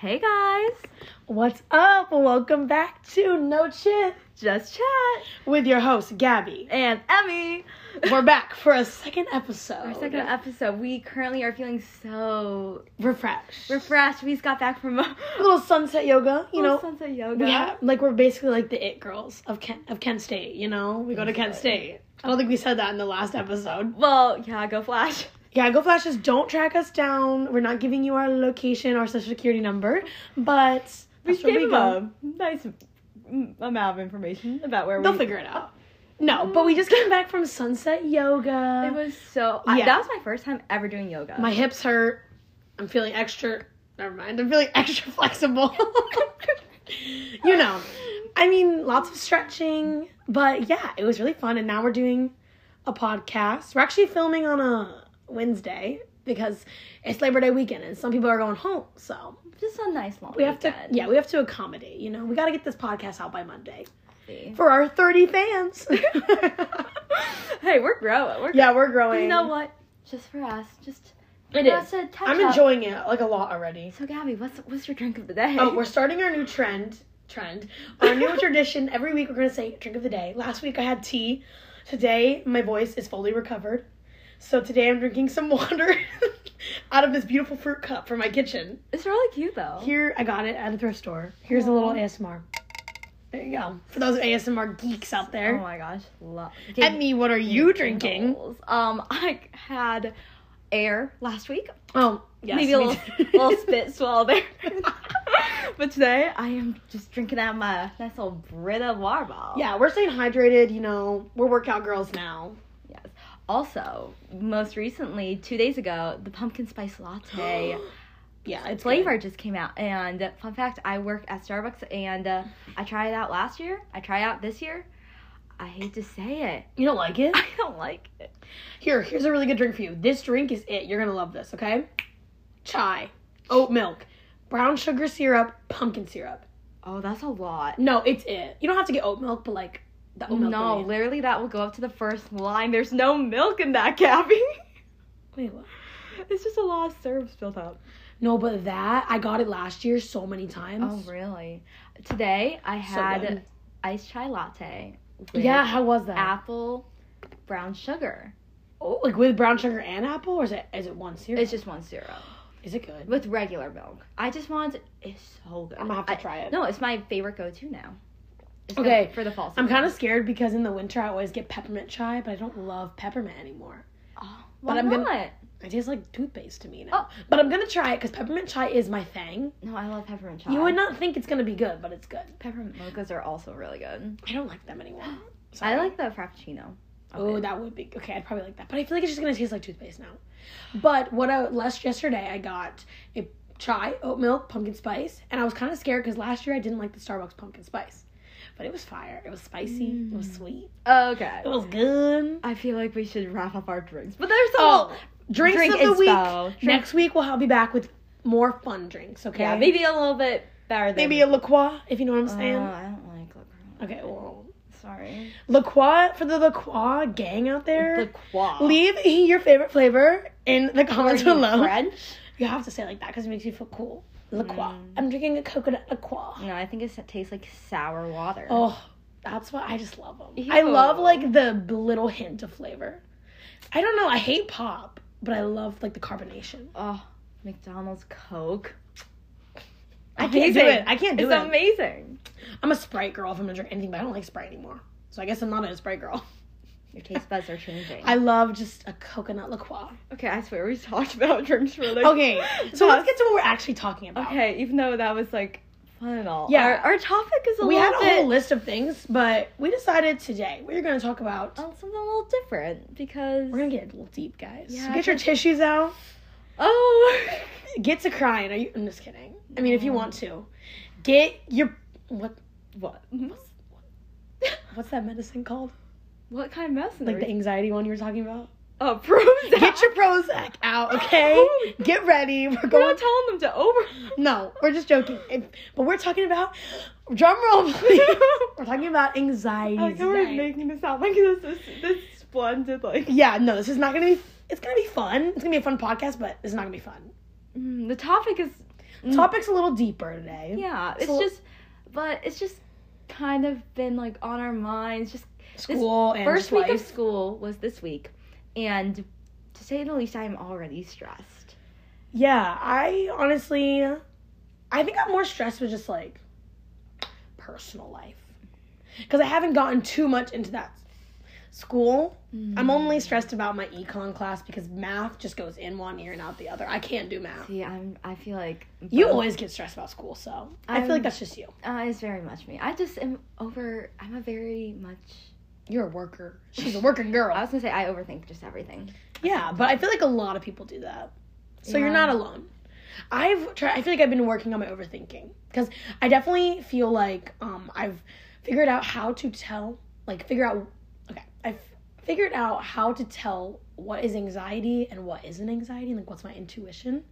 Hey guys, What's up? Welcome back to No Chit just chat with your host, Gabby. and Emmy. We're back for a second episode. Our second episode. We currently are feeling so refreshed. refreshed. We just got back from a a little sunset yoga, you know. sunset yoga. We like we're basically like the it girls of Kent of Kent State, you know. We go to Kent State. I don't think we said that in the last episode. Well, yeah, go Flash. Yeah, go flashes. Don't track us down. We're not giving you our location our social security number, but We gave we them go. a nice amount of information about where we. They'll figure it out. No, but we just came back from sunset yoga. It was so. I, Yeah. that was my first time ever doing yoga. My hips hurt. I'm feeling extra. Never mind. I'm feeling extra flexible. you know, I mean, lots of stretching, but yeah, it was really fun. And now we're doing a podcast. We're actually filming on a Wednesday because it's Labor Day weekend and some people are going home. So just a nice long. we have to, yeah, we have to accommodate. You know, we got to get this podcast out by Monday for our 30 fans. hey, we're growing. We're yeah, we're growing. You know what? Just for us, just It is. I'm enjoying it like a lot already. So Gabby, what's what's your drink of the day? Oh, we're starting our new trend. Trend. Our new tradition. Every week we're gonna say drink of the day. Last week I had tea. Today my voice is fully recovered. So today I'm drinking some water out of this beautiful fruit cup from my kitchen. it's really cute though. Here I got it at a thrift store. Here's a little ASMR. There you go. For those ASMR geeks out there. Oh my gosh, love. And me, what are you drinking? Um, I had air last week. Oh, yes. Maybe a little, little spit swallow there. but today I am just drinking out my nice little Brita water bottle. Yeah, we're staying hydrated. You know, we're workout girls now. Also, most recently, two days ago, the pumpkin spice latte Yeah, it's flavor just came out. And fun fact, I work at Starbucks and uh, I tried it out last year. I tried out this year. I hate to say it. You don't like it? I don't like it. Here, here's a really good drink for you. This drink is it. You're gonna love this, okay? Chai, oat milk, brown sugar syrup, pumpkin syrup. Oh, that's a lot. No, it's it. You don't have to get oat milk, but like milk. No, literally, that will go up to the first line. There's no milk in that, Gabby. Wait, what? it's just a lot of syrup spilled out. No, but that I got it last year so many times. Oh, really? Today, I had good. iced chai latte. Yeah, how was that? Apple, brown sugar. oh, like with brown sugar and apple, or is it is it one syrup? It's just one syrup is it good? with regular milk. I just want. It's so good. I'm gonna have to I- try it. No, it's my favorite go-to now. Okay, the- for the fall. I'm kind of scared because in the winter I always get peppermint chai, but I don't love peppermint anymore. Oh, but I'm not? gonna- It tastes like toothpaste to me now. Oh. But I'm gonna try it because peppermint chai is my thing. No, I love peppermint chai. You would not think it's gonna be good, but it's good. Peppermint mochas are also really good. I don't like them anymore. I like the frappuccino. Oh, Okay. that would be okay. I'd probably like that, but I feel like it's just gonna taste like toothpaste now. But what I last yesterday I got a chai, oat milk, pumpkin spice, and I was kind of scared because last year I didn't like the Starbucks pumpkin spice, but it was fire. It was spicy. It was sweet. Okay. It was good. I feel like we should wrap up our drinks, but there's a Oh, drinks drink of the week. Drink- Next week we'll be back with more fun drinks. Okay. yeah, maybe a little bit better than maybe a La Croix, if you know what I'm Uh, saying. I don't like LaCroix. okay. Well, Sorry. La Croix for the La Croix gang out there. LaCroix. Leave your favorite flavor in the comments below. French? You have to say it like that because it makes you feel cool. La Croix. Mm. I'm drinking a coconut La Croix. No, I think it tastes like sour water. Oh, that's why I just love them. I love like the little hint of flavor. I don't know. I hate pop, but I love like the carbonation. Oh, McDonald's Coke. I can't do it. I can't do it's it. It's amazing. I'm a Sprite girl if I'm gonna drink anything, but I don't like Sprite anymore. So I guess I'm not a Sprite girl. Your taste buds are changing. I love just a coconut Croix. okay, I swear we talked about drinks for like. Okay, so let's get to what we're actually talking about. Okay, even though that was like fun and all. Yeah. Our, our topic is a little We had a bit whole list of things, but we decided today we're going to talk about. something a little different because. We're going to get a little deep, guys. Yeah, so get your tissues out. Oh. Get to crying. Are you? I'm just kidding. I mean, if you want to, get your what? what? Mm-hmm. What's that medicine called? What kind of medicine? Like the anxiety one you were talking about. Oh, Prozac. Get your Prozac out, okay? Oh. Get ready. We're We're going. not telling them to over. No, we're just joking. If- but we're talking about drum roll, please. we're talking about anxiety. I we're making this sound like this this, this splendid like. Yeah, no, this is not gonna be. It's gonna be fun. It's gonna be a fun podcast, but it's not gonna be fun. Mm, the topic is Mm. Topic's a little deeper today. Yeah, it's just, but it's just kind of been like on our minds. Just School and first week life. of school was this week, and to say the least, I am already stressed. Yeah, I honestly, I think I'm more stressed with just like personal life. Because I haven't gotten too much into that school. I'm only stressed about my econ class because math just goes in one ear and out the other. I can't do math. See, I'm. I feel like You always get stressed about school, so I feel I'm- like that's just you. Uh, it's very much me. I just am over. I'm a very much. You're a worker. She's a working girl. I was gonna say I overthink just everything. Yeah, but I feel like a lot of people do that. So you're not alone. I've tried I feel like I've been working on my overthinking cuz I definitely feel like um I've figured out how to tell like figure out okay, I've figured out how to tell what is anxiety and what isn't anxiety and like what's my intuition.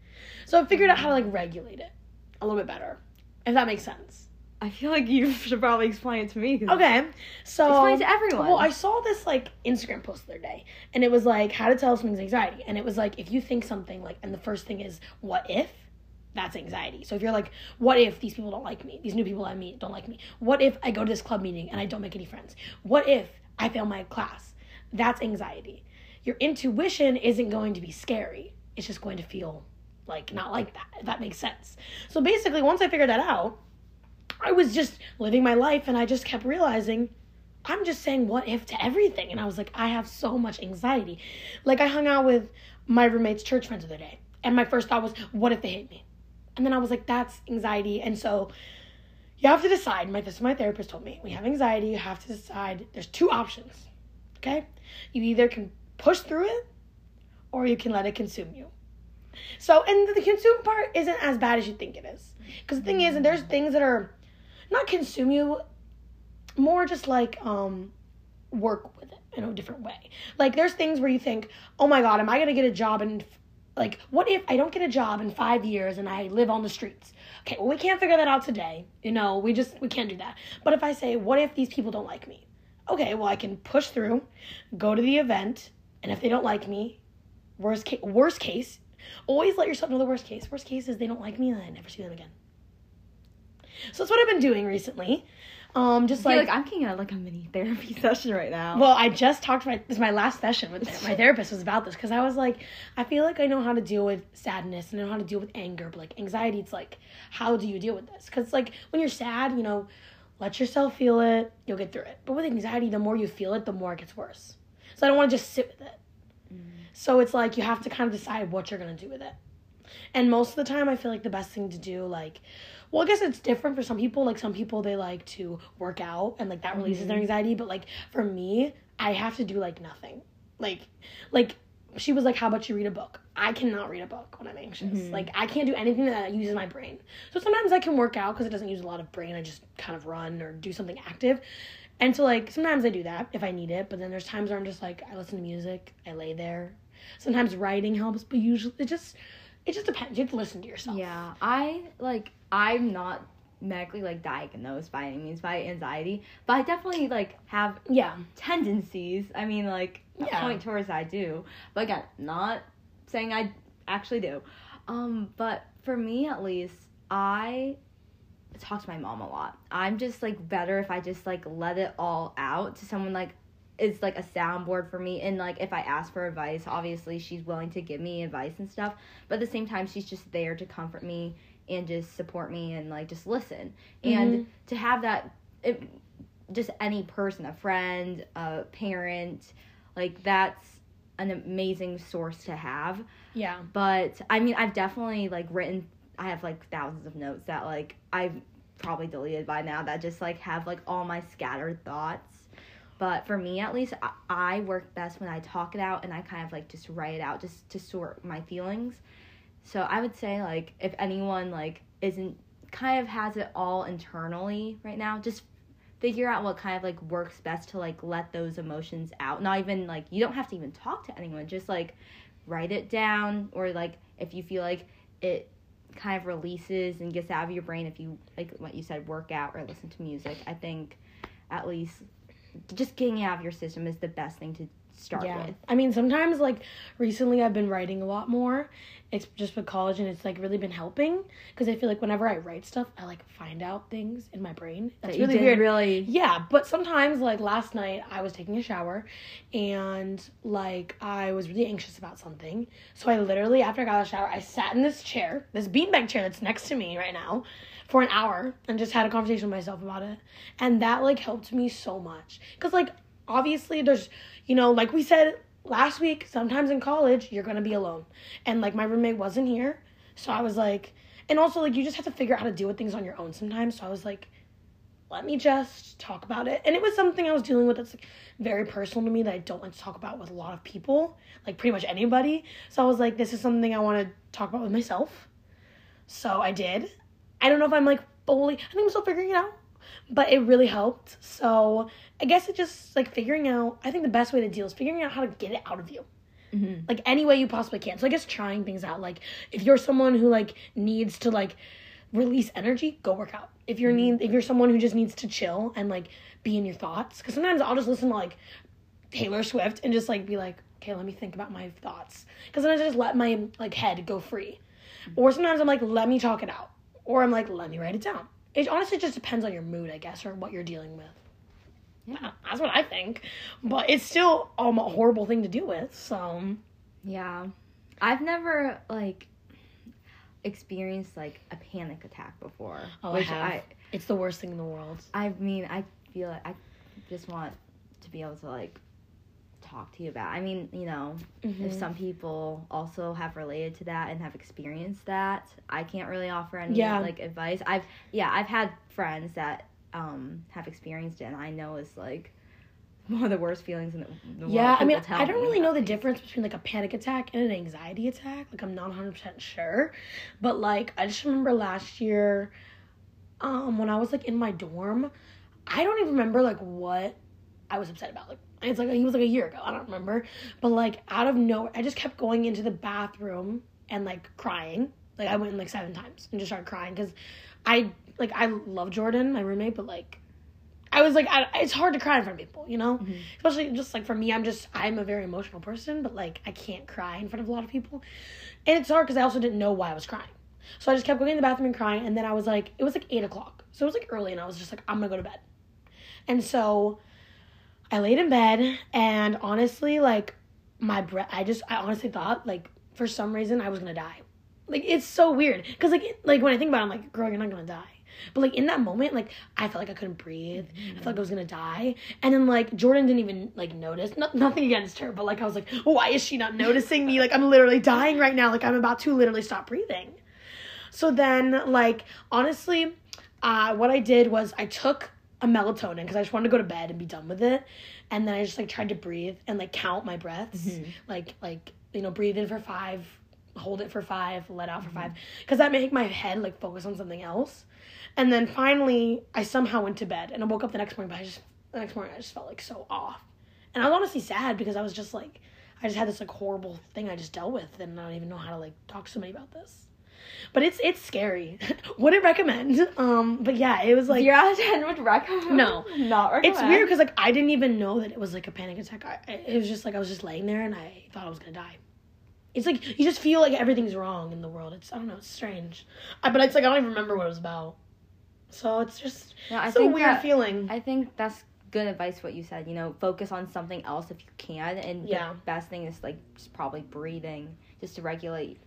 So I've figured out how to like regulate it a little bit better. If that makes sense. I feel like you should probably explain it to me. Okay. So Explain it to everyone. Well, I saw this like Instagram post the other day, and it was like how to tell if something's anxiety, and it was like if you think something like, and the first thing is what if, that's anxiety. So if you're like, what if these people don't like me, these new people I meet don't like me? What if I go to this club meeting and I don't make any friends? What if I fail my class? That's anxiety. Your intuition isn't going to be scary. It's just going to feel like not like that. If that makes sense. So basically, once I figured that out. I was just living my life and I just kept realizing I'm just saying what if to everything. And I was like, I have so much anxiety. Like, I hung out with my roommate's church friends the other day. And my first thought was, what if they hate me? And then I was like, that's anxiety. And so you have to decide. My, this is my therapist told me. We have anxiety. You have to decide. There's two options. Okay? You either can push through it or you can let it consume you. So, and the consume part isn't as bad as you think it is. Because the thing is, and there's things that are not consume you, more just like um work with it in a different way. Like there's things where you think, oh my god, am I gonna get a job in like what if I don't get a job in five years and I live on the streets? Okay, well we can't figure that out today. You know, we just we can't do that. But if I say, what if these people don't like me? Okay, well I can push through, go to the event, and if they don't like me, worst case, worst case, always let yourself know the worst case. Worst case is they don't like me and I never see them again. So that's what I've been doing recently. Um, just like, like I'm getting a, like a mini therapy session right now. well, I just talked to my this is my last session with my therapist was about this because I was like, I feel like I know how to deal with sadness and I know how to deal with anger, but like anxiety, it's like, how do you deal with this? Because like when you're sad, you know, let yourself feel it, you'll get through it. But with anxiety, the more you feel it, the more it gets worse. So I don't want to just sit with it. So it's like you have to kind of decide what you're gonna do with it. And most of the time, I feel like the best thing to do, like, well, I guess it's different for some people. Like some people, they like to work out, and like that releases their mm-hmm. anxiety. But like for me, I have to do like nothing. Like, like she was like, "How about you read a book?" I cannot read a book when I'm anxious. Mm-hmm. Like I can't do anything that uses my brain. So sometimes I can work out because it doesn't use a lot of brain. I just kind of run or do something active. And so like sometimes I do that if I need it. But then there's times where I'm just like I listen to music, I lay there. Sometimes writing helps, but usually it just it just depends. You have to listen to yourself. Yeah, I like I'm not medically like diagnosed by any means by anxiety, but I definitely like have Yeah. tendencies. I mean, like Yeah. point towards I do, but again, not saying I actually do. Um, but for me at least, I talk to my mom a lot. I'm just like better if I just like let it all out to someone like it's like a soundboard for me and like if I ask for advice, obviously she's willing to give me advice and stuff, but at the same time she's just there to comfort me and just support me and like just listen. And mm-hmm. to have that it, just any person, a friend, a parent, like that's an amazing source to have. Yeah. But I mean, I've definitely like written. I have like thousands of notes that like I've probably deleted by now that just like have like all my scattered thoughts. But for me, at least, I, I work best when I talk it out and I kind of like just write it out just to sort my feelings. So I would say like if anyone like isn't kind of has it all internally right now, just figure out what kind of like works best to like let those emotions out. Not even like you don't have to even talk to anyone. Just like write it down or like if you feel like it kind of releases and gets out of your brain if you like what you said work out or listen to music. I think at least just getting out of your system is the best thing to start with. I mean, sometimes like recently I've been writing a lot more. It's just with college and it's like really been helping because I feel like whenever I write stuff, I like find out things in my brain. That's That really weird. Really, Yeah, but sometimes like last night I was taking a shower and like I was really anxious about something. So I literally after I got out of the shower, I sat in this chair, this beanbag chair that's next to me right now, for an hour and just had a conversation with myself about it. And that like helped me so much. Cuz like obviously there's you know, like we said last week, sometimes in college you're going to be alone. And like my roommate wasn't here. So I was like and also like you just have to figure out how to deal with things on your own sometimes. So I was like let me just talk about it. And it was something I was dealing with that's like very personal to me that I don't like to talk about with a lot of people, like pretty much anybody. So I was like, this is something I want to talk about with myself. So I did. I don't know if I'm like fully, I think I'm still figuring it out, but it really helped. So I guess it just like figuring out, I think the best way to deal is figuring out how to get it out of you Mhm. like any way you possibly can. So I guess trying things out. Like if you're someone who like needs to like release energy, go work out. If you're need if you're someone who just needs to chill and like be in your thoughts, because sometimes I'll just listen to like Taylor Swift and just like be like, okay, let me think about my thoughts. Because then I just let my like head go free. Or sometimes I'm like, let me talk it out. Or I'm like, let me write it down. It honestly just depends on your mood, I guess, or what you're dealing with. Yeah. That's what I think. But it's still um, a horrible thing to deal with. So Yeah. I've never like experienced like a panic attack before. Oh, I which have. I it's the worst thing in the world. I mean, I feel like I just want to be able to like talk to you about. I mean, you know, if Mhm. some people also have related to that and have experienced that, I can't really offer any Yeah. like advice. I've yeah, I've had friends that um have experienced it and I know it's like one of the worst feelings in the, the world. Yeah, I mean, I don't really know the difference between like a panic attack and an anxiety attack. Like, I'm not 100% sure. But, like, I just remember last year, um, when I was like in my dorm, I don't even remember like what I was upset about. Like, it's like, it was like a year ago. I don't remember. But, like, out of nowhere, I just kept going into the bathroom and like crying. Like, I went in like seven times and just started crying because I, like, I love Jordan, my roommate, but like, I was like, I, it's hard to cry in front of people, you know? Mhm. Especially just like for me, I'm just, I'm a very emotional person, but like, I can't cry in front of a lot of people. And it's hard because I also didn't know why I was crying. So I just kept going in the bathroom and crying. And then I was like, it was like eight o'clock. So it was like early, and I was just like, I'm gonna go to bed. And so I laid in bed, and honestly, like, my breath, I just, I honestly thought, like, for some reason, I was gonna die. Like, it's so weird. Because, like, like when I think about it, I'm like, girl, you're not gonna die. But like in that moment, like I felt like I couldn't breathe. I felt like I was gonna die. And then like Jordan didn't even like notice. No, nothing against her, but like I was like, why is she not noticing me? Like I'm literally dying right now. Like I'm about to literally stop breathing. So then like honestly, uh, what I did was I took a melatonin because I just wanted to go to bed and be done with it. And then I just like tried to breathe and like count my breaths. Mhm. Like like you know breathe in for five, hold it for five, let out for five. Because that made my head like focus on something else. And then finally, I somehow went to bed and I woke up the next morning, but I just the next morning I just felt like so off. And I was honestly sad because I was just like, I just had this like horrible thing I just dealt with, and I don't even know how to like talk to somebody about this. But it's it's scary. Wouldn't recommend. Um, but yeah, it was like Zero out of ten would recommend. No. not recommend. it's weird because like I didn't even know that it was like a panic attack. I, I- it was just like I was just laying there and I thought I was gonna die. It's like you just feel like everything's wrong in the world. It's I don't know. It's strange. I, but it's like I don't even remember what it was about. So it's just No, it's a think weird that- feeling. I think that's good advice. What you said, you know, focus on something else if you can, and Yeah. the best thing is like just probably breathing, just to regulate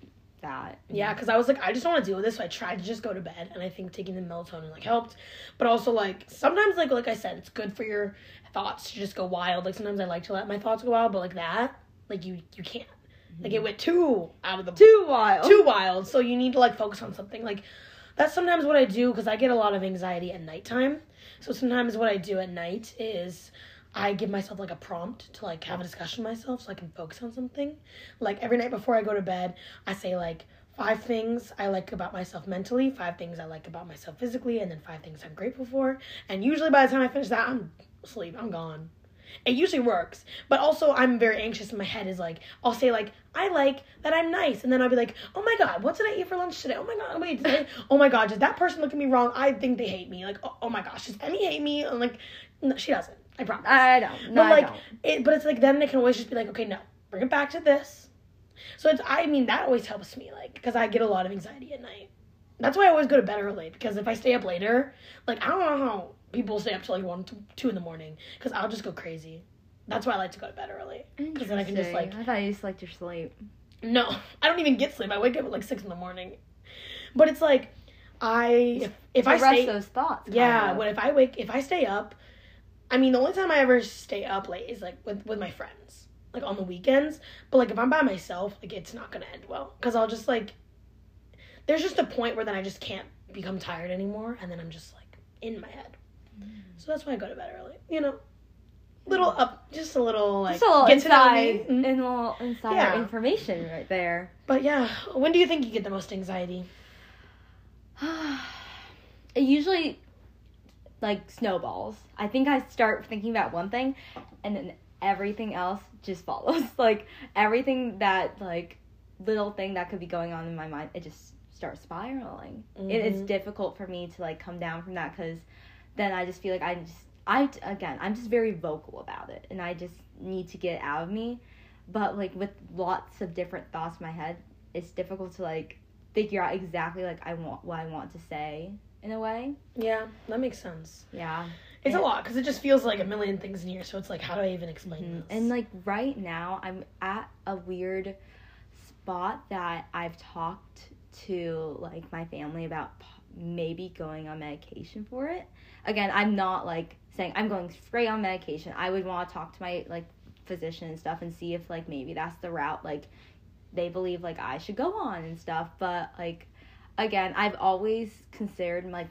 that. Yeah, because I was like, I just don't want to deal with this, so I tried to just go to bed, and I think taking the melatonin like helped. But also like sometimes like like I said, it's good for your thoughts to just go wild. Like sometimes I like to let my thoughts go wild, but like that, like you you can't. Like it mm-hmm. went too out of the too wild. too wild. So you need to like focus on something. Like that's sometimes what I do because I get a lot of anxiety at nighttime. So sometimes what I do at night is I give myself like a prompt to like have a discussion with myself so I can focus on something. Like every night before I go to bed, I say like five things I like about myself mentally, five things I like about myself physically, and then five things I'm grateful for. And usually by the time I finish that, I'm asleep. I'm gone. It usually works, but also I'm very anxious. In my head is like I'll say like I like that I'm nice, and then I'll be like, oh my god, what did I eat for lunch today? Oh my god, wait, did I, oh my god, did that person look at me wrong? I think they hate me. Like oh, oh my gosh, does Emmy hate me? And like no, she doesn't. I promise. I don't. No, but like, it, but it's like then they can always just be like, okay, no, bring it back to this. So it's, I mean, that always helps me, like, because I get a lot of anxiety at night. That's why I always go to bed early because if I stay up later, like, I don't know how people stay up till like one, two, two in the morning because I'll just go crazy. That's why I like to go to bed early. 'Cause then I can just, like- I thought you just liked your sleep. No, I don't even get sleep. I wake up at like six in the morning. But it's like, I if, if I rest stay, those thoughts. yeah, of. when if I wake, if I stay up, I mean, the only time I ever stay up late is like with with my friends, like on the weekends. But like if I'm by myself, like it's not gonna end well because I'll just like, there's just a point where then I just can't become tired anymore, and then I'm just like in my head. So that's why I go to bed early. You know, little up, just a little like Just a little get to know inside, me. Mhm. and a little insider Yeah. information right there. But yeah, when do you think you get the most anxiety? it usually like snowballs. I think I start thinking about one thing and then everything else just follows. like everything that like little thing that could be going on in my mind, it just starts spiraling. It is Mhm. difficult for me to like come down from that cuz then I just feel like I just I again, I'm just very vocal about it and I just need to get it out of me. But like with lots of different thoughts in my head, it's difficult to like figure out exactly like I want what I want to say in a way. Yeah, that makes sense. Yeah. It's a lot because it just feels like a million things in here. So it's like, how do I even explain Mhm. this? And like right now, I'm at a weird spot that I've talked to like my family about maybe going on medication for it. Again, I'm not like saying I'm going straight on medication. I would want to talk to my like physician and stuff and see if like maybe that's the route like they believe like I should go on and stuff. But like again, I've always considered like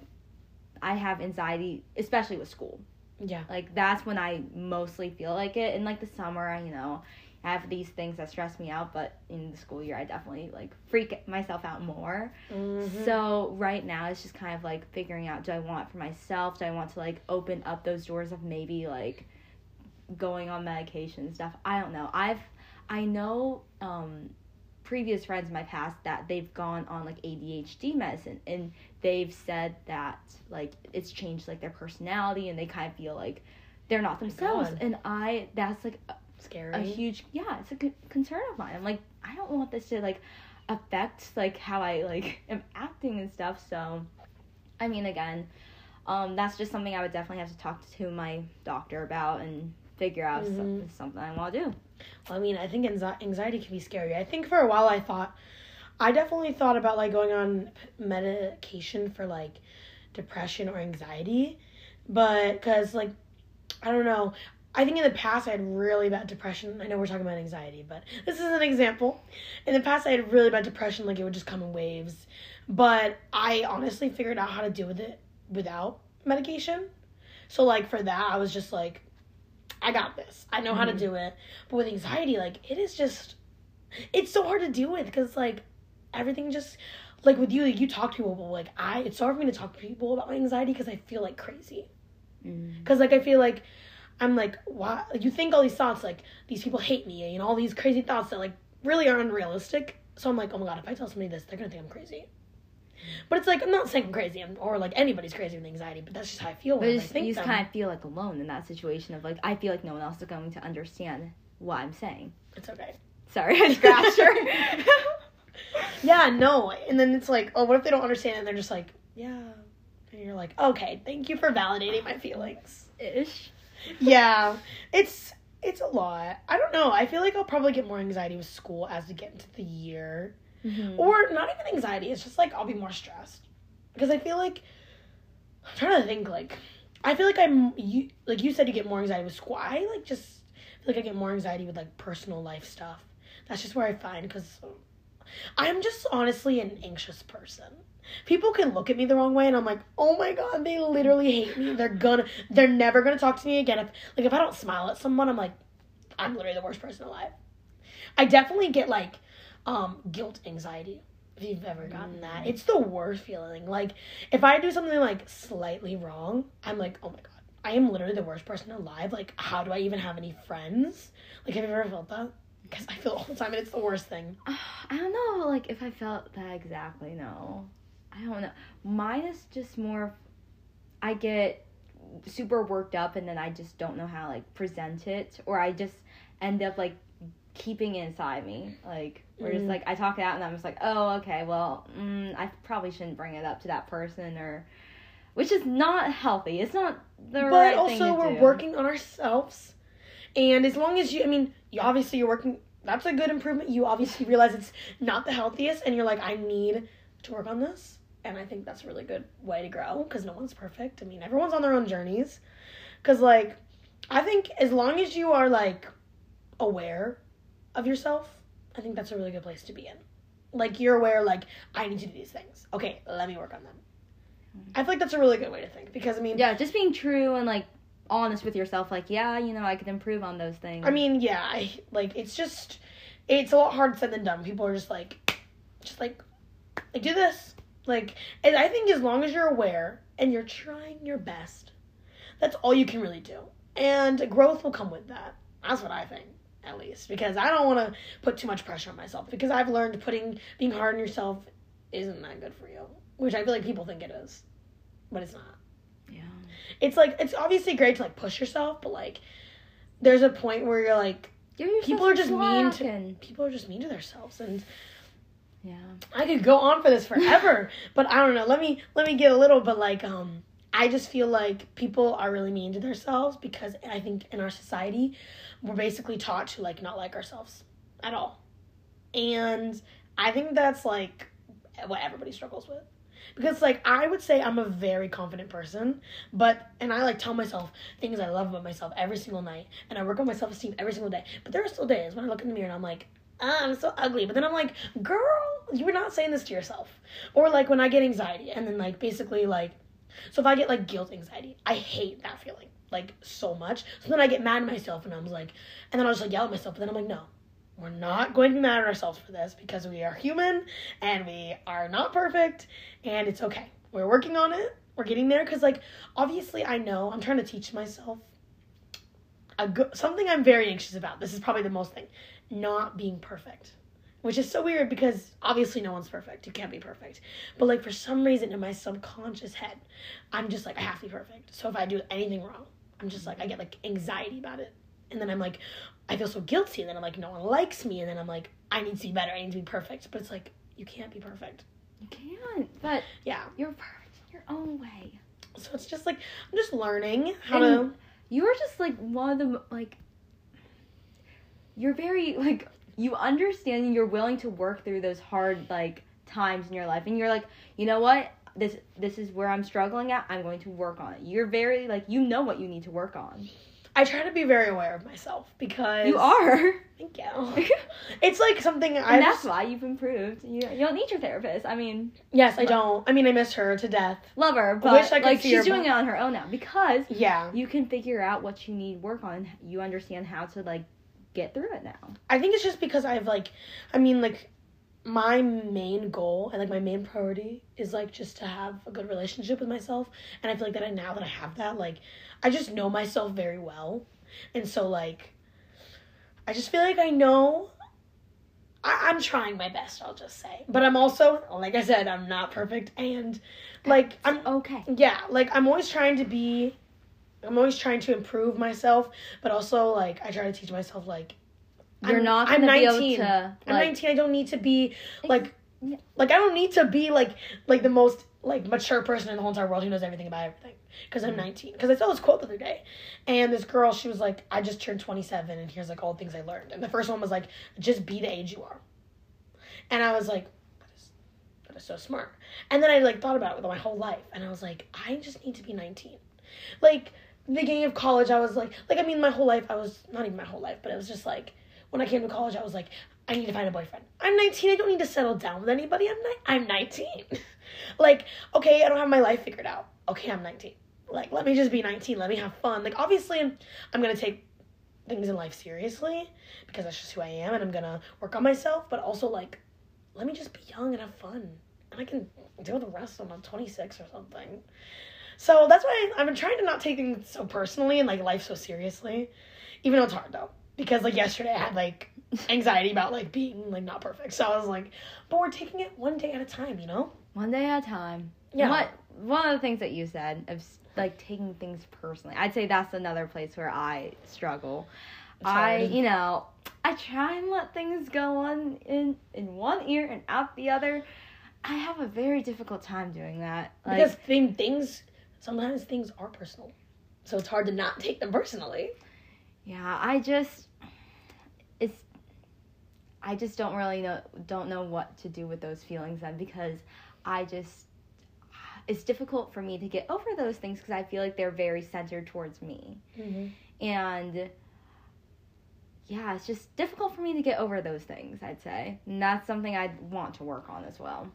I have anxiety, especially with school. yeah, Like that's when I mostly feel like it. In like the summer, I, you know, I have these things that stress me out, but in the school year, I definitely like freak myself out more. Mhm. So right now, it's just kind of like figuring out: do I want for myself? Do I want to like open up those doors of maybe like going on medication and stuff? I don't know. I've I know um previous friends in my past that they've gone on like ADHD medicine and they've said that like it's changed like their personality and they kind of feel like they're not themselves God. and I that's like scary. a huge yeah it's a concern of mine i'm like i don't want this to like affect like how i like am acting and stuff so i mean again um that's just something i would definitely have to talk to my doctor about and figure out Mhm. if something i want to do Well, I mean, I think anxi- anxiety can be scary. I think for a while I thought, I definitely thought about like going on medication for like depression or anxiety, but because like, I don't know. I think in the past I had really bad depression. I know we're talking about anxiety, but this is an example. In the past I had really bad depression, like it would just come in waves. But I honestly figured out how to deal with it without medication. So like for that, I was just like, I got this. I know how to Mhm. do it. But with anxiety, like it is just, it's so hard to deal with because like everything just like with you, like you talk to people, but like I, it's so hard for me to talk to people about my anxiety because I feel like crazy. mm. Because like I feel like I'm like, why? Like, you think all these thoughts, like these people hate me, and all these crazy thoughts that like really are unrealistic. So I'm like, oh my god, if I tell somebody this, they're gonna think I'm crazy. But it's like I'm not saying I'm crazy, I'm, or like anybody's crazy with anxiety, but that's just how I feel but I just, think you just kind of feel like alone in that situation of like i feel like no one else is going to understand what i'm saying It's okay. sorry i scratched her Yeah, no. And then it's like, oh, what if they don't understand? And they're just like, yeah. And you're like, okay, thank you for validating my feelings. ish yeah, it's it's a lot. I don't know. I feel like I'll probably get more anxiety with school as we get into the year, Mhm. or not even anxiety. It's just like I'll be more stressed because I feel like I'm trying to think. Like I feel like I'm you like you said you get more anxiety with school. I like just feel like I get more anxiety with like personal life stuff. That's just where I find because I'm just honestly an anxious person. People can look at me the wrong way, and I'm like, oh my god, they literally hate me. They're gonna, they're never gonna talk to me again. If like if I don't smile at someone, I'm like, I'm literally the worst person alive. I definitely get like um guilt anxiety. If you've ever gotten that, it's the worst feeling. Like if I do something like slightly wrong, I'm like, oh my god, I am literally the worst person alive. Like, how do I even have any friends? Like, have you ever felt that? Because I feel all the time, and it's the worst thing. I don't know, like if I felt that exactly. No, I don't know. Mine is just more. I get super worked up and then I just don't know how like present it or I just end up like keeping inside me. Like we're just Mm. like I talk it out and I'm just like, oh okay, well mm, I probably shouldn't bring it up to that person or, which is not healthy. It's not the right but right also thing to we're do. working on ourselves and as long as you i mean you obviously you're working that's a good improvement you obviously realize it's not the healthiest and you're like i need to work on this and i think that's a really good way to grow because no one's perfect i mean everyone's on their own journeys because like i think as long as you are like aware of yourself i think that's a really good place to be in like you're aware like i need to do these things okay let me work on them mm-hmm. i feel like that's a really good way to think because i mean Yeah, just being true and like honest with yourself. Like yeah, you know I could improve on those things. I mean, yeah, I like it's just it's a lot harder said than done. People are just like just like like do this. Like and I think as long as you're aware and you're trying your best, that's all you can really do. And growth will come with that. That's what I think, at least. Because I don't want to put too much pressure on myself. Because I've learned putting being hard on yourself isn't that good for you. Which I feel like people think it is. But it's not yeah. it's like it's obviously great to like push yourself, but like there's a point where you're like People are just mean to- and- people are just mean to themselves and yeah. I could go on for this forever, but I don't know. Let me let me get a little but like um I just feel like people are really mean to themselves because I think in our society we're basically taught to like not like ourselves at all. And I think that's like what everybody struggles with. Because like I would say I'm a very confident person, but and I like tell myself things I love about myself every single night and I work on my self-esteem every single day. But there are still days when I look in the mirror and I'm like, ah, I'm so ugly. But then I'm like, girl, you were not saying this to yourself. Or like when I get anxiety and then like basically like so if I get like guilt anxiety, I hate that feeling like so much. So then I get mad at myself and I'm like and then I'll just like yell at myself, but then I'm like, no. We're not going to be mad at ourselves for this because we are human and we are not perfect and it's okay. We're working on it. We're getting there because like obviously I know I'm trying to teach myself a good something I'm very anxious about. This is probably the most thing. Not being perfect. Which is so weird because obviously no one's perfect. You can't be perfect. But like for some reason in my subconscious head, I'm just like I have to be perfect. So if I do anything wrong, I'm just like I get like anxiety about it. And then I'm like I feel so guilty and then I'm like no one likes me and then I'm like I need to be better. I need to be perfect. But it's like you can't be perfect. You can't, but Yeah. you're perfect in your own way. So it's just like I'm just learning how And to You're just like one of the like. You're very like you understand and you're willing to work through those hard like times in your life, and you're like, you know what, this this is where I'm struggling at. I'm going to work on it. You're very like you know what you need to work on. I try to be very aware of myself because You are, Thank you. It's like something I and that's why you've improved. You you don't need your therapist. I mean, Yes, I don't. I mean, I miss her to death. love her, wish but I could like she's doing it on her own now because Yeah. you can figure out what you need work on. You understand how to like get through it now. I think it's just because I've like I mean like my main goal and like my main priority is like just to have a good relationship with myself and I feel like that I now that I have that like I just know myself very well and so like I just feel like I know I, I'm trying my best I'll just say but I'm also like I said I'm not perfect and like I'm Okay. yeah like i'm always trying to be i'm always trying to improve myself but also like i try to teach myself like You're I'm- not I'm gonna be 19. able to i'm 19 i don't need to be like yeah. like i don't need to be like like the most like mature person in the whole entire world who knows everything about everything because i'm mm-hmm. 19 because i saw this quote the other day and this girl she was like i just turned 27 and here's like all the things i learned. And the first one was like just be the age you are. And i was like that is, that is so smart. And then i like thought about it with my whole life and i was like i just need to be 19 like beginning of college i was like like i mean my whole life i was not even my whole life but it was just like when i came to college i was like i need to find a boyfriend. I'm 19 i don't need to settle down with anybody. I'm, ni- I'm 19 like okay i don't have my life figured out. Okay i'm 19 like let me just be 19 let me have fun. Like obviously i'm, I'm gonna take things in life seriously because that's just who i am and i'm gonna work on myself but also like let me just be young and have fun. And i can deal with the rest when i'm 26 or something so that's why I've been trying to not take things so personally and like life so seriously, even though it's hard though. Because like yesterday I had like anxiety about like being like not perfect. So I was like, but we're taking it one day at a time, you know? one day at a time. Yeah. What one of the things that you said of like taking things personally. I'd say that's another place where I struggle. I, you know, I try and let things go on in in one ear and out the other. I have a very difficult time doing that. Like, because thing, things sometimes things are personal, so it's hard to not take them personally. yeah, I just it's I just don't really know don't know what to do with those feelings then because I just it's difficult for me to get over those things because I feel like they're very centered towards me. Mm-hmm. And yeah, it's just difficult for me to get over those things, I'd say. And that's something I'd want to work on as well.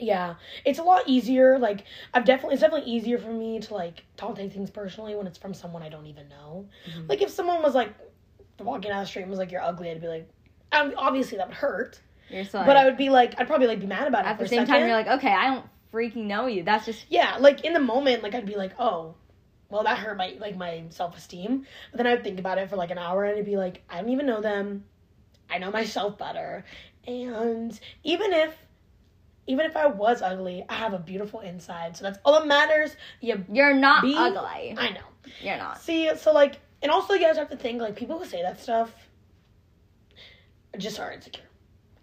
Yeah, it's a lot easier. Like I've definitely, it's definitely easier for me to like don't take things personally when it's from someone I don't even know. Mhm. Like if someone was like walking down the street and was like, "You're ugly," I'd be like, um, obviously that would hurt. You're so but I would be like, I'd probably like be mad about it at the same time you're like, okay, I don't freaking know you. That's just yeah, like in the moment, like I'd be like, oh, well that hurt my like my self esteem. But then I'd think about it for like an hour and I'd be like, I don't even know them. I know myself better. And even if even if I was ugly, I have a beautiful inside. So that's all that matters. You you're not Be- ugly. I know. You're not. See, so like and also you guys have to think like people who say that stuff just are insecure.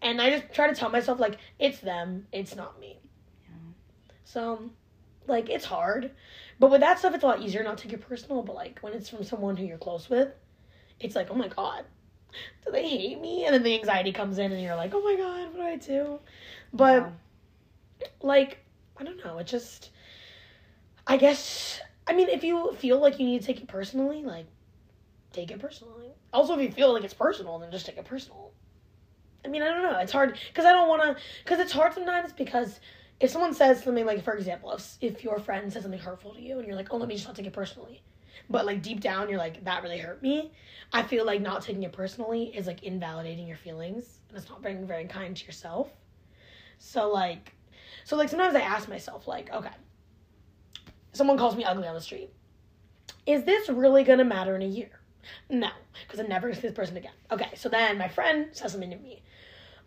And I just try to tell myself like it's them, it's not me. Yeah. So like it's hard. But with that stuff it's a lot easier not to get personal, but like when it's from someone who you're close with, it's like, oh my god, do they hate me? And then the anxiety comes in and you're like, oh my god, what do I do? But Yeah. Like I don't know, it just I guess I mean if you feel like you need to take it personally, like take it personally. Also if you feel like it's personal, then just take it personal. I mean, I don't know. It's hard cuz I don't want to cuz it's hard sometimes because if someone says something like for example, if if your friend says something hurtful to you and you're like, "Oh, let me just not take it personally." But like deep down you're like, "That really hurt me." I feel like not taking it personally is like invalidating your feelings and it's not being very kind to yourself. So like so like sometimes I ask myself like, okay, someone calls me ugly on the street. Is this really gonna matter in a year? No, because I'm never gonna see this person again. Okay, so then my friend says something to me.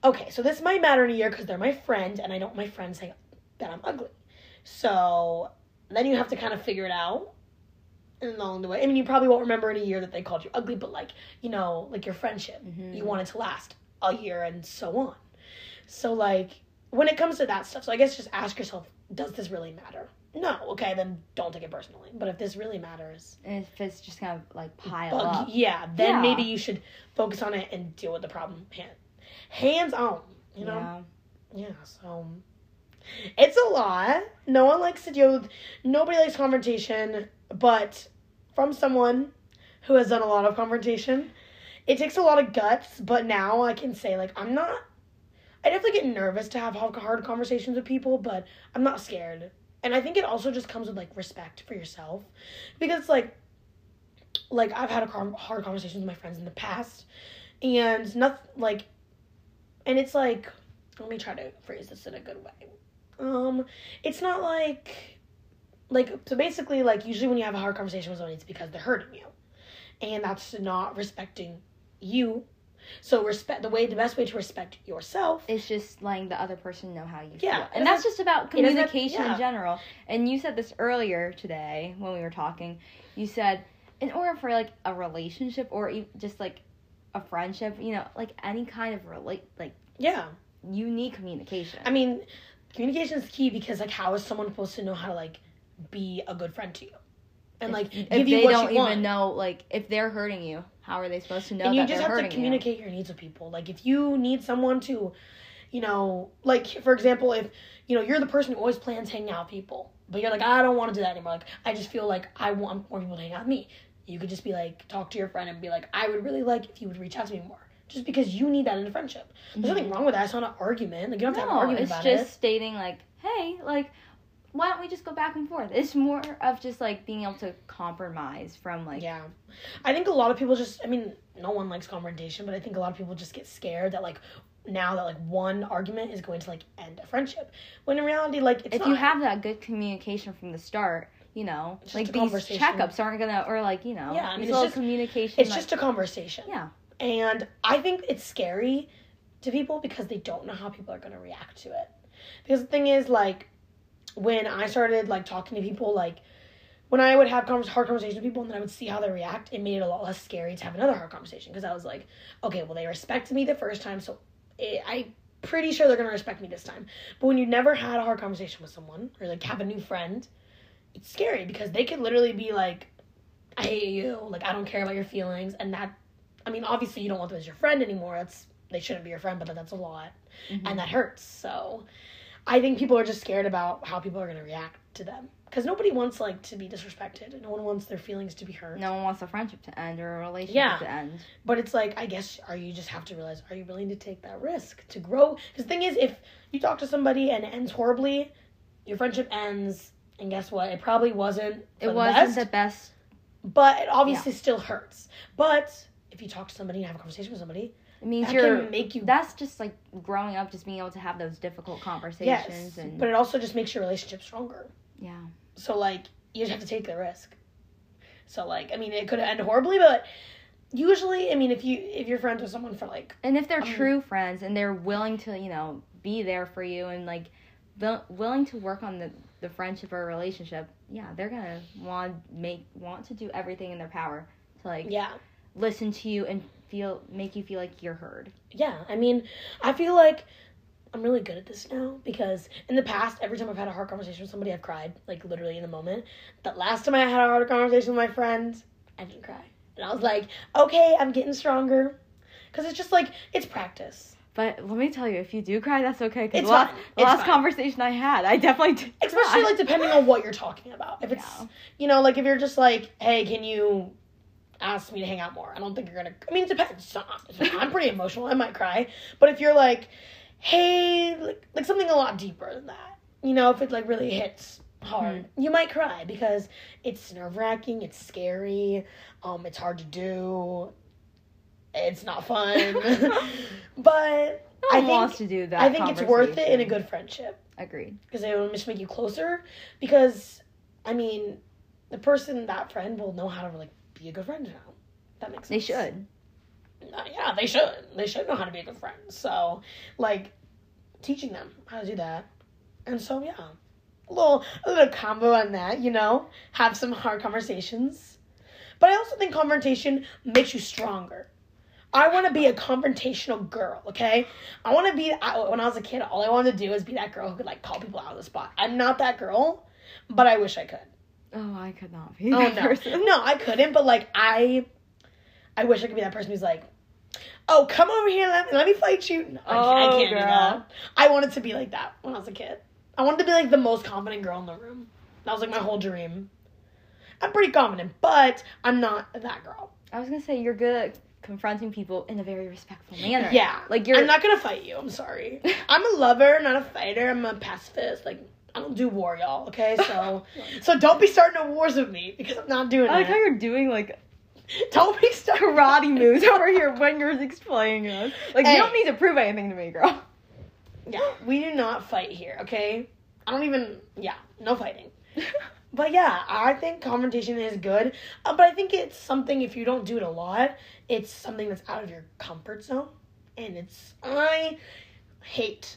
Okay, so this might matter in a year because they're my friend and I don't want my friend saying that I'm ugly. So then you have to kind of figure it out along the way. I mean, you probably won't remember in a year that they called you ugly, but like, you know, like your friendship, Mhm. you want it to last a year and so on. So, like, when it comes to that stuff, so I guess just ask yourself, does this really matter? No, okay, then don't take it personally. But if this really matters, And if it's just kind of like pile bug, up. yeah, then Yeah. maybe you should focus on it and deal with the problem hand, hands on. You know, Yeah. yeah. So it's a lot. No one likes to deal with. Nobody likes confrontation, but from someone who has done a lot of confrontation, it takes a lot of guts. But now I can say like I'm not. I definitely get nervous to have hard conversations with people, but I'm not scared. And I think it also just comes with like respect for yourself, because like, like I've had a hard conversations with my friends in the past, and nothing like, and it's like, let me try to phrase this in a good way. Um, it's not like, like so basically like usually when you have a hard conversation with someone, it's because they're hurting you, and that's not respecting you. So respect the way the best way to respect yourself is just letting the other person know how you Yeah, feel. And that's just about it doesn't have- communication yeah. in general. And you said this earlier today when we were talking. You said in order for like a relationship or just like a friendship, you know, like any kind of relate like yeah. you need communication. I mean, communication is key because like how is someone supposed to know how to like be a good friend to you, and like if, give if you they don't even want. know like if they're hurting you, how are they supposed to know and you just have to communicate your needs with people. Like if you need someone to, you know, like for example, if you know you're the person who always plans hanging out with people, but you're like I don't want to do that anymore. Like I just feel like I want more people to hang out with me. You could just be like talk to your friend and be like I would really like if you would reach out to me more. Just because you need that in a friendship. There's mm-hmm. nothing wrong with that. It's not an argument. Like you don't have to have an argument it's about just it. stating like, hey, like, why don't we just go back and forth? It's more of just like being able to compromise from like, Yeah. I think a lot of people just, I mean, no one likes confrontation, but I think a lot of people just get scared that, like, now that, like, one argument is going to, like, end a friendship. When in reality, like, it's if not. you have that good communication from the start, you know, Just like these checkups aren't gonna, or like you know, Yeah, I mean, it's just- communication. It's like- just a conversation. yeah, And I think it's scary to people because they don't know how people are to react to it. Because the thing is, like, when I started, like, talking to people, like, when I would have convers- hard conversations with people and then I would see how they react, it made it a lot less scary to have another hard conversation because I was like, okay, well, they respected me the first time, so it, I'm pretty sure they're going to respect me this time. But when you never had a hard conversation with someone or like have a new friend, it's scary because they could literally be like, I hate you, like, I don't care about your feelings. And that, I mean, obviously, you don't want them as your friend anymore. That's, they shouldn't be your friend, but that's a lot. Mm-hmm. And that hurts. So I think people are just scared about how people are going to react to them. Because nobody wants like to be disrespected. No one wants their feelings to be hurt. No one wants a friendship to end or a relationship Yeah. to end. but it's like i guess are you just have to realize are you willing to take that risk to grow? Because the thing is if you talk to somebody and it ends horribly your friendship ends and guess what? It probably wasn't It wasn't best, the best. but it obviously still hurts. But if you talk to somebody and have a conversation with somebody It means that you're. can make you That's just like growing up, just being able to have those difficult conversations yes and but it also just makes your relationship stronger yeah. So like you just have to take the risk. So like I mean it could end horribly, but usually I mean if you if you're friends with someone for like And if they're Um, true friends and they're willing to, you know, be there for you and like will- willing to work on the the friendship or relationship, yeah, they're gonna want make want to do everything in their power to like yeah listen to you and feel make you feel like you're heard. yeah I mean I feel like I'm really good at this now because in the past every time I've had a hard conversation with somebody I've cried like literally in the moment. That last time I had a hard conversation with my friend I didn't cry and I was like okay I'm getting stronger because it's just like it's practice. But let me tell you, if you do cry, that's okay. Because It's the last, fine. the It's last fine. conversation I had, I definitely did especially cry. like depending on what you're talking about if it's Yeah. you know like if you're just like hey can you ask me to hang out more i don't think you're gonna i mean it depends i'm pretty emotional i might cry but if you're like hey like, like something a lot deeper than that you know if it like really hits hard Mm-hmm. you might cry because it's nerve-wracking it's scary um it's hard to do it's not fun but no I think- wants to do that. i think it's worth it in a good friendship Agreed. because it will just make you closer. Because I mean, the person that friend will know how to like be a good friend now. That makes sense. They should. Uh, yeah, they should. They should know how to be a good friend. So, like, teaching them how to do that. And so, yeah, a little a little combo on that. You know, have some hard conversations. But I also think confrontation makes you stronger. I want to be a confrontational girl, okay? I want to be. I, when I was a kid, all I wanted to do was be that girl who could like call people out of the spot. I'm not that girl, but I wish I could. Oh, I could not be Oh that no, person. no, I couldn't. But like I, I wish I could be that person who's like, "Oh, come over here, let me let me fight you." No, I, I Oh, can't do girl. that. I wanted to be like that when I was a kid. I wanted to be like the most confident girl in the room. That was like my whole dream. I'm pretty confident, but I'm not that girl. I was gonna say you're good at confronting people in a very respectful manner. Yeah, Like you're I'm not gonna fight you. I'm sorry. I'm a lover, not a fighter. I'm a pacifist. Like I don't do war, y'all. Okay, so so don't be starting no wars with me because I'm not doing it. I like how you're doing like Don't be starting karate moves over here when you're explaining this. Like Hey. you don't need to prove anything to me, girl. Yeah, we do not fight here, okay? I don't even, yeah, no fighting. But yeah, I think confrontation is good. Uh, but I think it's something, if you don't do it a lot, it's something that's out of your comfort zone. And it's, I hate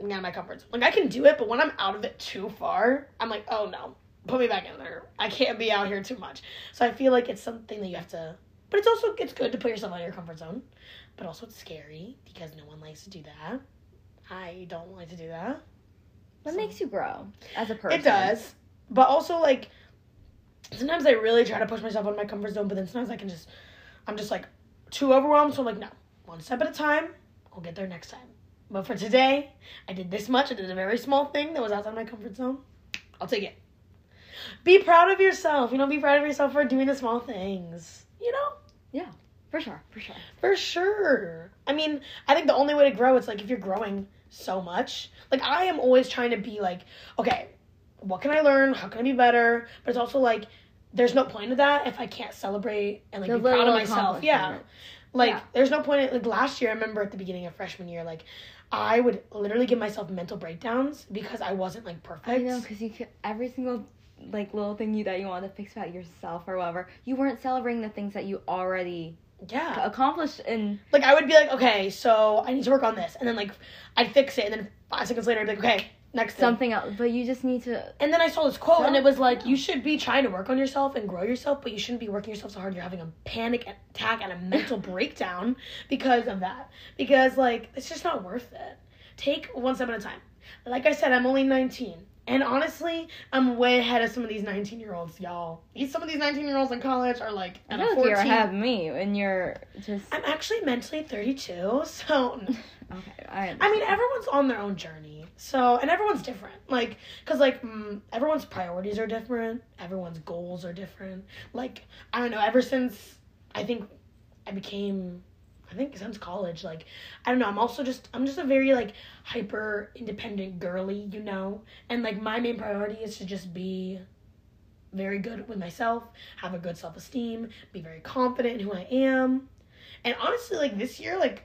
of my comfort zone. Like, I can do it, but when I'm out of it too far, I'm like, oh no, put me back in there. I can't be out here too much. So I feel like it's something that you have to, but it's also, it's good to put yourself out of your comfort zone. But also it's scary because no one likes to do that. I don't like to do that. That So- makes you grow as a person. It does. But also like sometimes I really try to push myself out of my comfort zone, but then sometimes I can just I'm just like too overwhelmed, so I'm like, no. One step at a time, I'll get there next time. But for today, I did this much, I did a very small thing that was outside my comfort zone. I'll take it. Be proud of yourself, you know, be proud of yourself for doing the small things. You know? Yeah. For sure, for sure. For sure. I mean, I think the only way to grow is like if you're growing so much. Like I am always trying to be like, okay, what can I learn? How can I be better? But it's also like there's no point to that if I can't celebrate and like The be proud of myself. Yeah. Like Yeah. there's no point in, like last year I remember at the beginning of freshman year like I would literally give myself mental breakdowns because I wasn't like perfect. I know, because you could, every single like little thing you that you wanted to fix about yourself or whatever, you weren't celebrating the things that you already yeah. accomplished and Like I would be like, okay, so I need to work on this, and then like I'd fix it, and then five seconds later I'd be like, okay, next thing. something else, but you just need to. And then I saw this quote, and it was like, Yeah. you should be trying to work on yourself and grow yourself, but you shouldn't be working yourself so hard you're having a panic attack and a mental breakdown because of that. Because, like, it's just not worth it. Take one step at a time. Like I said, I'm only 19. And honestly, I'm way ahead of some of these 19 year olds, y'all. These Some of these 19 year olds in college are like, I at feel a like 14. you're ahead me, and you're just. I'm actually mentally 32, so Okay, I. I mean, everyone's on their own journey. So, and everyone's different. Like, cause like mm, everyone's priorities are different. Everyone's goals are different. Like, I don't know. Ever since I think I became, I think since college, like, I don't know. I'm also just, I'm just a very like hyper independent girly, you know. And like my main priority is to just be very good with myself, have a good self esteem, be very confident in who I am. And honestly, like this year, like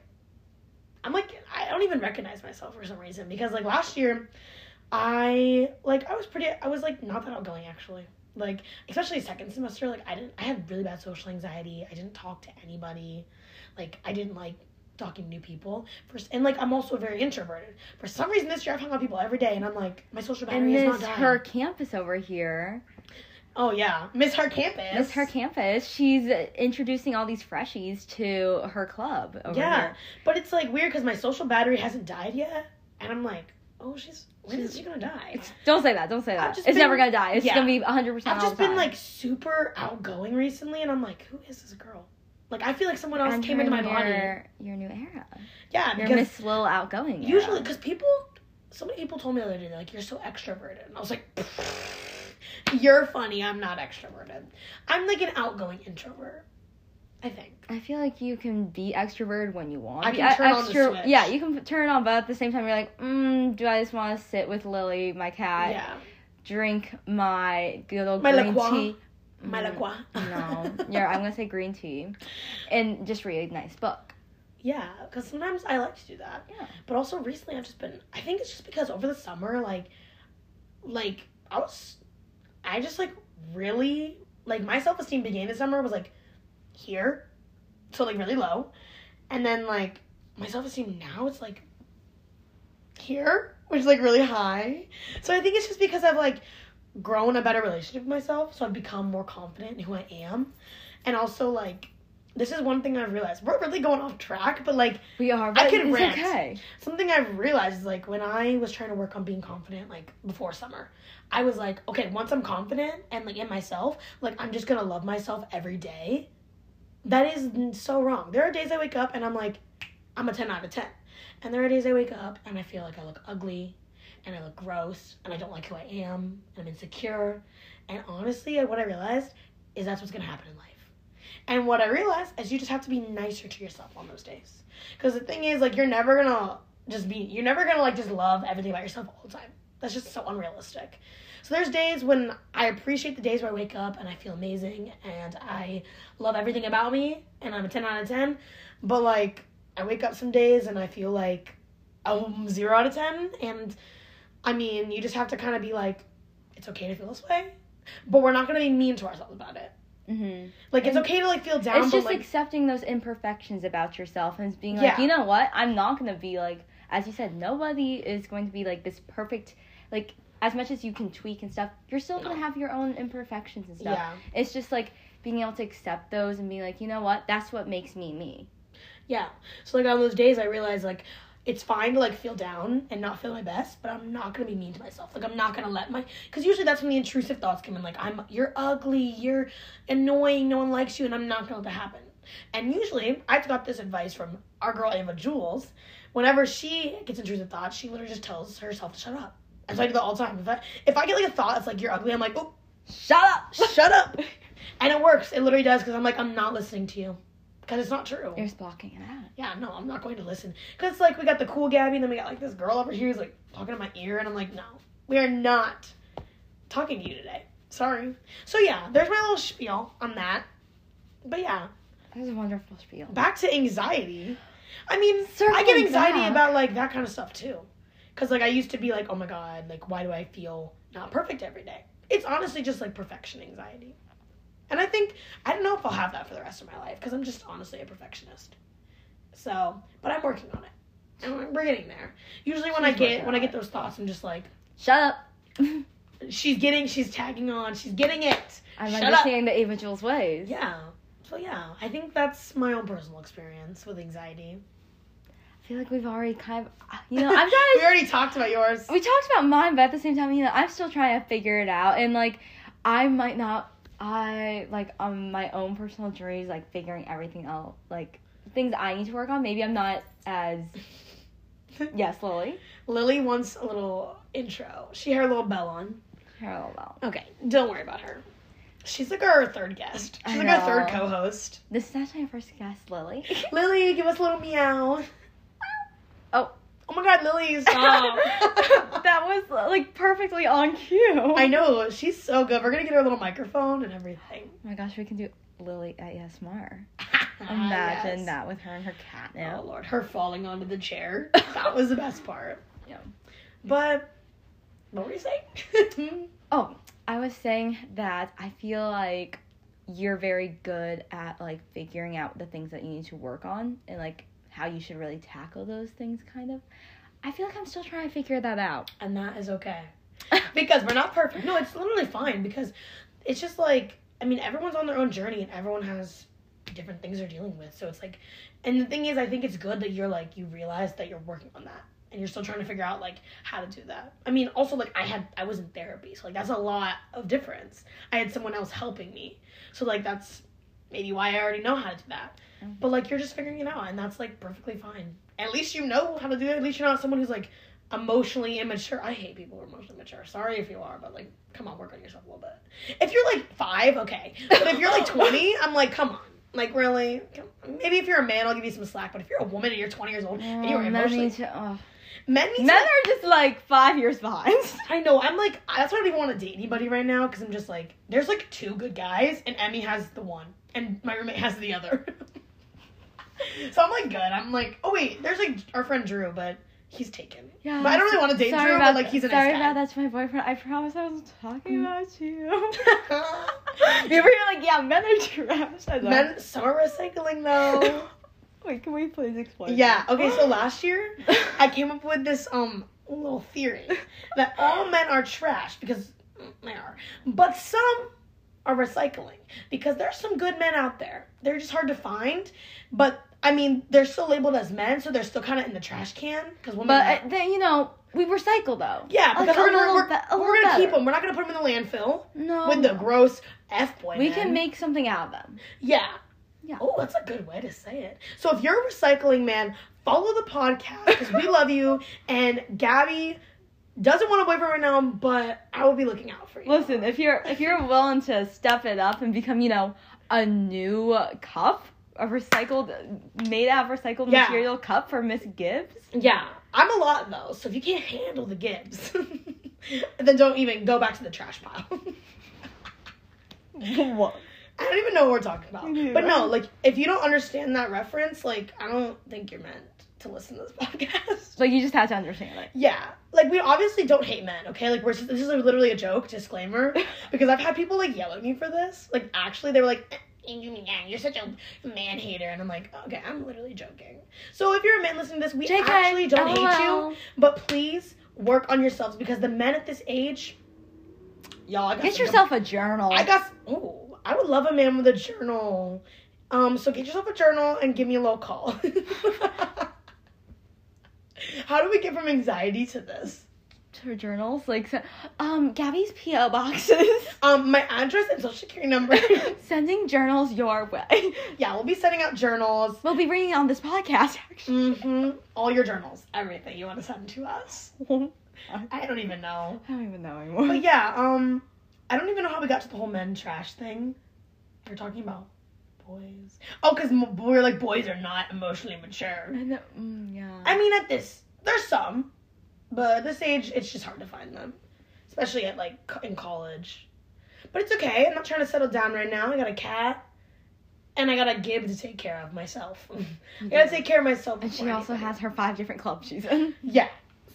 I'm like I don't even recognize myself for some reason because like last year I like I was pretty I was like not that outgoing actually. Like especially second semester like I didn't I had really bad social anxiety. I didn't talk to anybody. Like I didn't like talking to new people. First and like I'm also very introverted. For some reason this year I've hung out with people every day and I'm like my social and battery is Miss not dying. her campus over here, oh yeah. Miss her campus. Miss her campus, she's introducing all these freshies to her club over Yeah. here. But it's like weird because my social battery hasn't died yet. And I'm like, oh she's when is she gonna die? Don't say that. Don't say that. It's been- never gonna die. It's yeah. gonna be 100 percent I've just been like super outgoing recently, and I'm like, who is this girl? Like, I feel like someone else came into my body. your, Your new era. Yeah, Your Miss Little Outgoing. usually, because people, so many people told me the other day, like, you're so extroverted. And I was like, you're funny. I'm not extroverted. I'm like an outgoing introvert. I think. I feel like you can be extroverted when you want. I can turn on the switch. Yeah, you can turn on, but at the same time, you're like, mm, do I just want to sit with Lily, my cat, yeah. drink my good old My green tea? My Mm, no, yeah, I'm gonna say green tea, and just read a nice book. Yeah, because sometimes I like to do that. Yeah. But also recently, I've just been. I think it's just because over the summer, like, like I was, I just like really like my self esteem began this summer was like here, so like really low, and then like my self esteem now it's like here, which is like really high. So I think it's just because I've like grown a better relationship with myself, so I've become more confident in who I am, and also like. This is one thing I've realized. We're really going off track, but like We are. But can it's rant. okay. something I've realized is like when I was trying to work on being confident, like before summer, I was like, okay, once I'm confident and like in myself, like I'm just gonna love myself every day. That is so wrong. There are days I wake up and I'm like, I'm a 10 out of 10. And there are days I wake up and I feel like I look ugly and I look gross and I don't like who I am and I'm insecure. And honestly, what I realized is that's what's gonna happen in life. And what I realized is you just have to be nicer to yourself on those days. Because the thing is, like, you're never gonna just be, you're never gonna, like, just love everything about yourself all the time. That's just so unrealistic. So there's days when I appreciate the days where I wake up and I feel amazing and I love everything about me and I'm a 10 out of 10. But, like, I wake up some days and I feel like I'm 0 out of 10. And, I mean, you just have to kind of be like, it's okay to feel this way. But we're not gonna be mean to ourselves about it. Hmm Like, it's okay to, like, feel down, It's just like, accepting those imperfections about yourself and being like, Yeah. you know what? I'm not gonna be like, as you said, nobody is going to be like this perfect. Like, as much as you can tweak and stuff, you're still gonna have your own imperfections and stuff. yeah. It's just like being able to accept those and being like, you know what? That's what makes me me. Yeah. So like on those days I realized like it's fine to like feel down and not feel my best, but I'm not gonna be mean to myself. Like I'm not gonna let my because usually that's when the intrusive thoughts come in. Like I'm you're ugly, you're annoying, no one likes you, and I'm not gonna let that happen. And usually I've got this advice from our girl Ava Jules. Whenever she gets intrusive thoughts, she literally just tells herself to shut up. And so I do that all the time. If I if I get like a thought that's like you're ugly, I'm like, oh, Shut up. shut up. And it works. It literally does because I'm like I'm not listening to you because it's not true. You're just blocking it out. Yeah, no, I'm not going to listen. Because like we got the cool Gabby, and then we got like this girl over here who's like talking in my ear, and I'm like, no, we are not talking to you today. Sorry. So yeah, there's my little spiel on that. But yeah, That was a wonderful spiel. back to anxiety. I mean, I get anxiety back. about like that kind of stuff too. Because like I used to be like, oh my god, like why do I feel not perfect every day? It's honestly just like perfection anxiety. And I think I don't know if I'll have that for the rest of my life because I'm just honestly a perfectionist. So, but I'm working on it. And we're getting there. Usually when She's I get when I get those thoughts, I'm just like, Shut up. she's getting, she's tagging on, she's getting it. I'm Shut up. understanding the Ava Jules ways. Yeah. So yeah, I think that's my own personal experience with anxiety. I feel like we've already kind of, uh, you know, I'm we trying already talked about yours. We talked about mine, but at the same time, you know, I'm still trying to figure it out, and like, I might not. I like on my own personal journeys, like figuring everything out, like things I need to work on. Maybe I'm not as. Yes, Lily. Lily wants a little intro. She had a little bell on. Hello. Well, Okay, don't worry about her. She's like our third guest. I She's like our third co-host. This is actually my first guest, Lily. Lily, give us a little meow. Oh. Oh my god, Lily, stop. that was like perfectly on cue. I know, she's so good. We're gonna get her a little microphone and everything. Oh my gosh, we can do Lily ASMR. Ah, Imagine yes. that with her and her catnip. Oh lord, her falling onto the chair. That was the best part. Yeah. But what were you saying? Oh, I was saying that I feel like you're very good at like figuring out the things that you need to work on and like how you should really tackle those things kind of. I feel like I'm still trying to figure that out. and that is okay. because we're not perfect. No, it's literally fine because it's just like I mean everyone's on their own journey and everyone has different things they're dealing with. So it's like and the thing is I think it's good that you're like you realize that you're working on that and you're still trying to figure out like how to do that. I mean also like I had I was in therapy. So like that's a lot of difference. I had someone else helping me. So like that's maybe why I already know how to do that. Mm. But like you're just figuring it out and that's like perfectly fine. At least you know how to do it. At least you're not someone who's like emotionally immature. I hate people who are emotionally immature. Sorry if you are, but like, come on, work on yourself a little bit. If you're like five, okay. But if you're like 20, I'm like, come on. Like, really? Maybe if you're a man, I'll give you some slack. But if you're a woman and you're 20 years old and you're um, men emotionally. need to- oh. Men, need Men to- are just like five years behind. I know. I'm like, that's why I don't even want to date anybody right now because I'm just like, there's like two good guys, and Emmy has the one, and my roommate has the other. so I'm like, good. I'm like, oh wait, there's like our friend Drew, but he's taken. Yeah, But I don't really want to date Drew, but like he's a sorry nice about guy. that's my boyfriend. I promise I wasn't talking Mm. about you. you were here like, yeah, men are trash. I know. Men, some are recycling though. Wait, can we please explain? yeah. that? Okay. So last year, I came up with this um little theory that all men are trash because they are, but some are recycling because there's some good men out there. They're just hard to find, but I mean they're still labeled as men, so they're still kind of in the trash can because women. But uh, then you know we recycle though. yeah, because we're gonna we're, be- we're gonna keep them. We're not gonna put them in the landfill No. with the gross f boy. we men. can make something out of them. Yeah. Yeah. Oh, that's a good way to say it. So if you're a recycling man, follow the podcast because we love you. And Gabby doesn't want a boyfriend right now, but I will be looking out for you. Listen, if you're if you're willing to step it up and become, you know, a new cup, a recycled, made out of recycled Yeah. material cup for Miss Gibbs. Yeah, I'm a lot though, so if you can't handle the Gibbs, then don't even go back to the trash pile. what? I don't even know what we're talking about. Me But no, like if you don't understand that reference, like I don't think you're meant to listen to this podcast. Like you just have to understand it. Yeah, like we obviously don't hate men, okay? Like we're just, this is literally a joke, disclaimer, because I've had people like yell at me for this. Like actually, they were like, "Eh, "You're such a man hater," and I'm like, "Okay, I'm literally joking." So if you're a man listening to this, we JK, actually don't hate you, but please work on yourselves because the men at this age, y'all, I got Get some- yourself a journal. I got. Oh, I would love a man with a journal. Um, so get yourself a journal and give me a little call. How do we get from anxiety to this? Her journals, like um Gabby's PO boxes. Um, my address and social security number. Sending journals your way. yeah, we'll be sending out journals. We'll be reading on this podcast. Actually, Mm-hmm. All your journals, everything you want to send to us. I don't even know. I don't even know anymore. But yeah, um, I don't even know how we got to the whole men trash thing. We're talking about boys. Oh, because we we're like boys are not emotionally mature. I know, mm, yeah. I mean, at this, there's some, but at this age, it's just hard to find them, especially at like in college. But it's okay. I'm not trying to settle down right now. I got a cat, and I got a Gib to take care of myself. I gotta take care of myself. and she also has her five different clubs she's in. Yeah.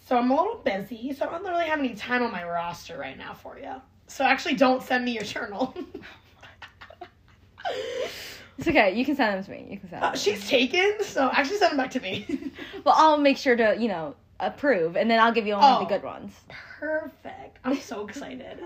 So I'm a little busy, so I don't really have any time on my roster right now for you. So actually, don't send me your journal. It's okay. You can send them to me. You can send them. Uh, she's taken, so actually send them back to me. Well, I'll make sure to you know approve, and then I'll give you only Oh. the good ones. Perfect. I'm so excited.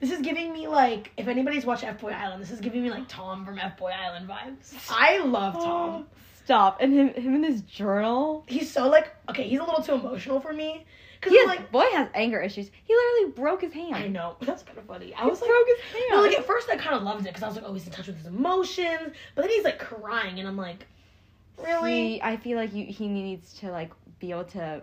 This is giving me like, if anybody's watched F Boy Island, this is giving me like Tom from F Boy Island vibes. I love Tom. Stop. And him, him in his journal. He's so like, okay, he's a little too emotional for me. Cause He has, like, boy has anger issues. He literally broke his hand. I know that's kind of funny. I He was like, broke his hand. no, like at first I kind of loved it because I was like, oh, he's in touch with his emotions. But then he's like crying, and I'm like, really? He, I feel like you, he needs to like be able to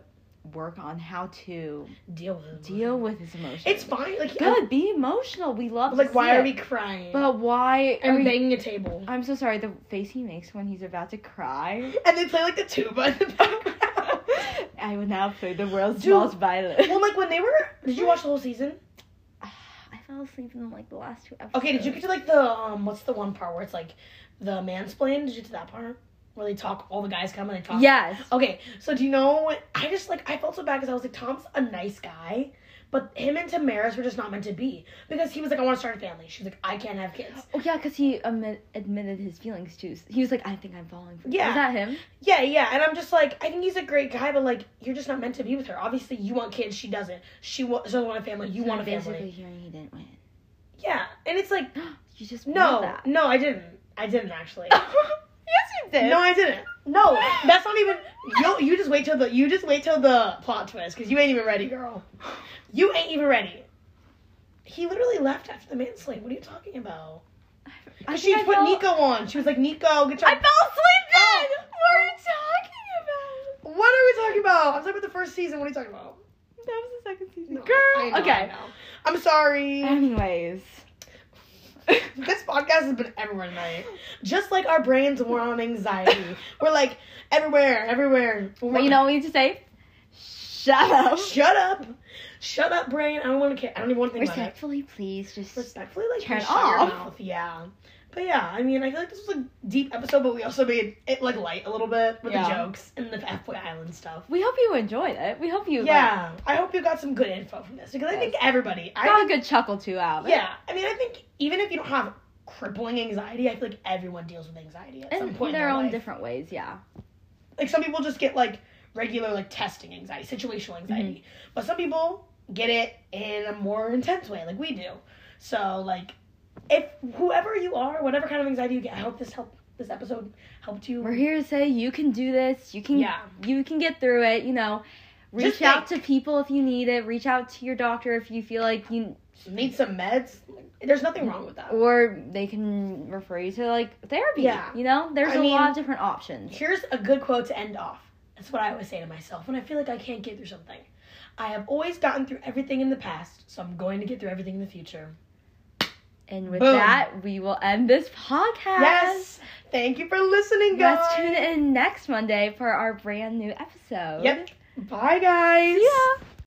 work on how to deal with it. deal with his emotions. It's fine. Like, good. Be emotional. We love. Like, why are it. we crying? But why? Are I'm we, banging a table, I'm so sorry. The face he makes when he's about to cry. and they play like the tuba in the background. I would now play the world's Dude. most violent. well, like when they were, did you watch the whole season? I fell asleep in like the last two episodes. Okay, did you get to like the um? What's the one part where it's like the mansplain? Did you get to that part where they talk? All the guys come and they talk. Yes. Okay, so do you know what? I just like I felt so bad because I was like Tom's a nice guy, but him and Tamaris were just not meant to be because he was like I want to start a family. She's like I can't have kids. Oh yeah, because he admit, admitted his feelings too. He was like, "I think I'm falling for you." Yeah. Is that him? Yeah, yeah, and I'm just like I think he's a great guy, but like you're just not meant to be with her. Obviously, you want kids, she doesn't. She wa- doesn't want a family. You So want a basically family. hearing he didn't win. Yeah, and it's like You just no, that. no, I didn't. I didn't actually. yes, you did. No, I didn't. No, that's not even. You you just wait till the you just wait till the plot twist because you ain't even ready, girl. You ain't even ready. He literally left after the mansplain. What are you talking about? I She I put fell- Nico on. She was like, Nico, good job. I fell asleep oh. then. Oh. What are you talking about? What are we talking about? I'm talking about the first season. What are you talking about? That was the second season. No, Girl. I know, okay. I know. I'm sorry. Anyways. This podcast has been everywhere tonight. Just like our brains were on anxiety. We're like everywhere, everywhere. But you know what we need to say? Shut up. Shut up. Shut up, brain. I don't want to care. I don't even want to think about it. Respectfully, please just. Respectfully, like Turn shut your off. mouth. Yeah. But yeah, I mean, I feel like this was a deep episode, but we also made it like light a little bit with the jokes and the Boy Island stuff. We hope you enjoyed it. We hope you Yeah, I hope you got some good info from this because I think everybody. I got a good chuckle too out of it. yeah, I mean, I think even if you don't have crippling anxiety, I feel like everyone deals with anxiety at some In point in their own life. different ways, yeah. like some people just get like regular like testing anxiety, situational mm-hmm. anxiety, but some people get it in a more intense way, like we do. So like, if whoever you are, whatever kind of anxiety you get, I hope this helped. This episode helped you. We're here to say you can do this. You can Yeah. you can get through it, you know. Reach Just out to people if you need it. Reach out to your doctor if you feel like you Need some meds. There's nothing wrong with that. or they can refer you to like therapy. Yeah. You know? There's I a mean- lot of different options. Here's a good quote to end off. That's what I always say to myself when I feel like I can't get through something. I have always gotten through everything in the past, so I'm going to get through everything in the future. And with Boom. that, we will end this podcast. Yes. Thank you for listening, guys. Let's tune in next Monday for our brand new episode. Yep. Bye, guys. Ya.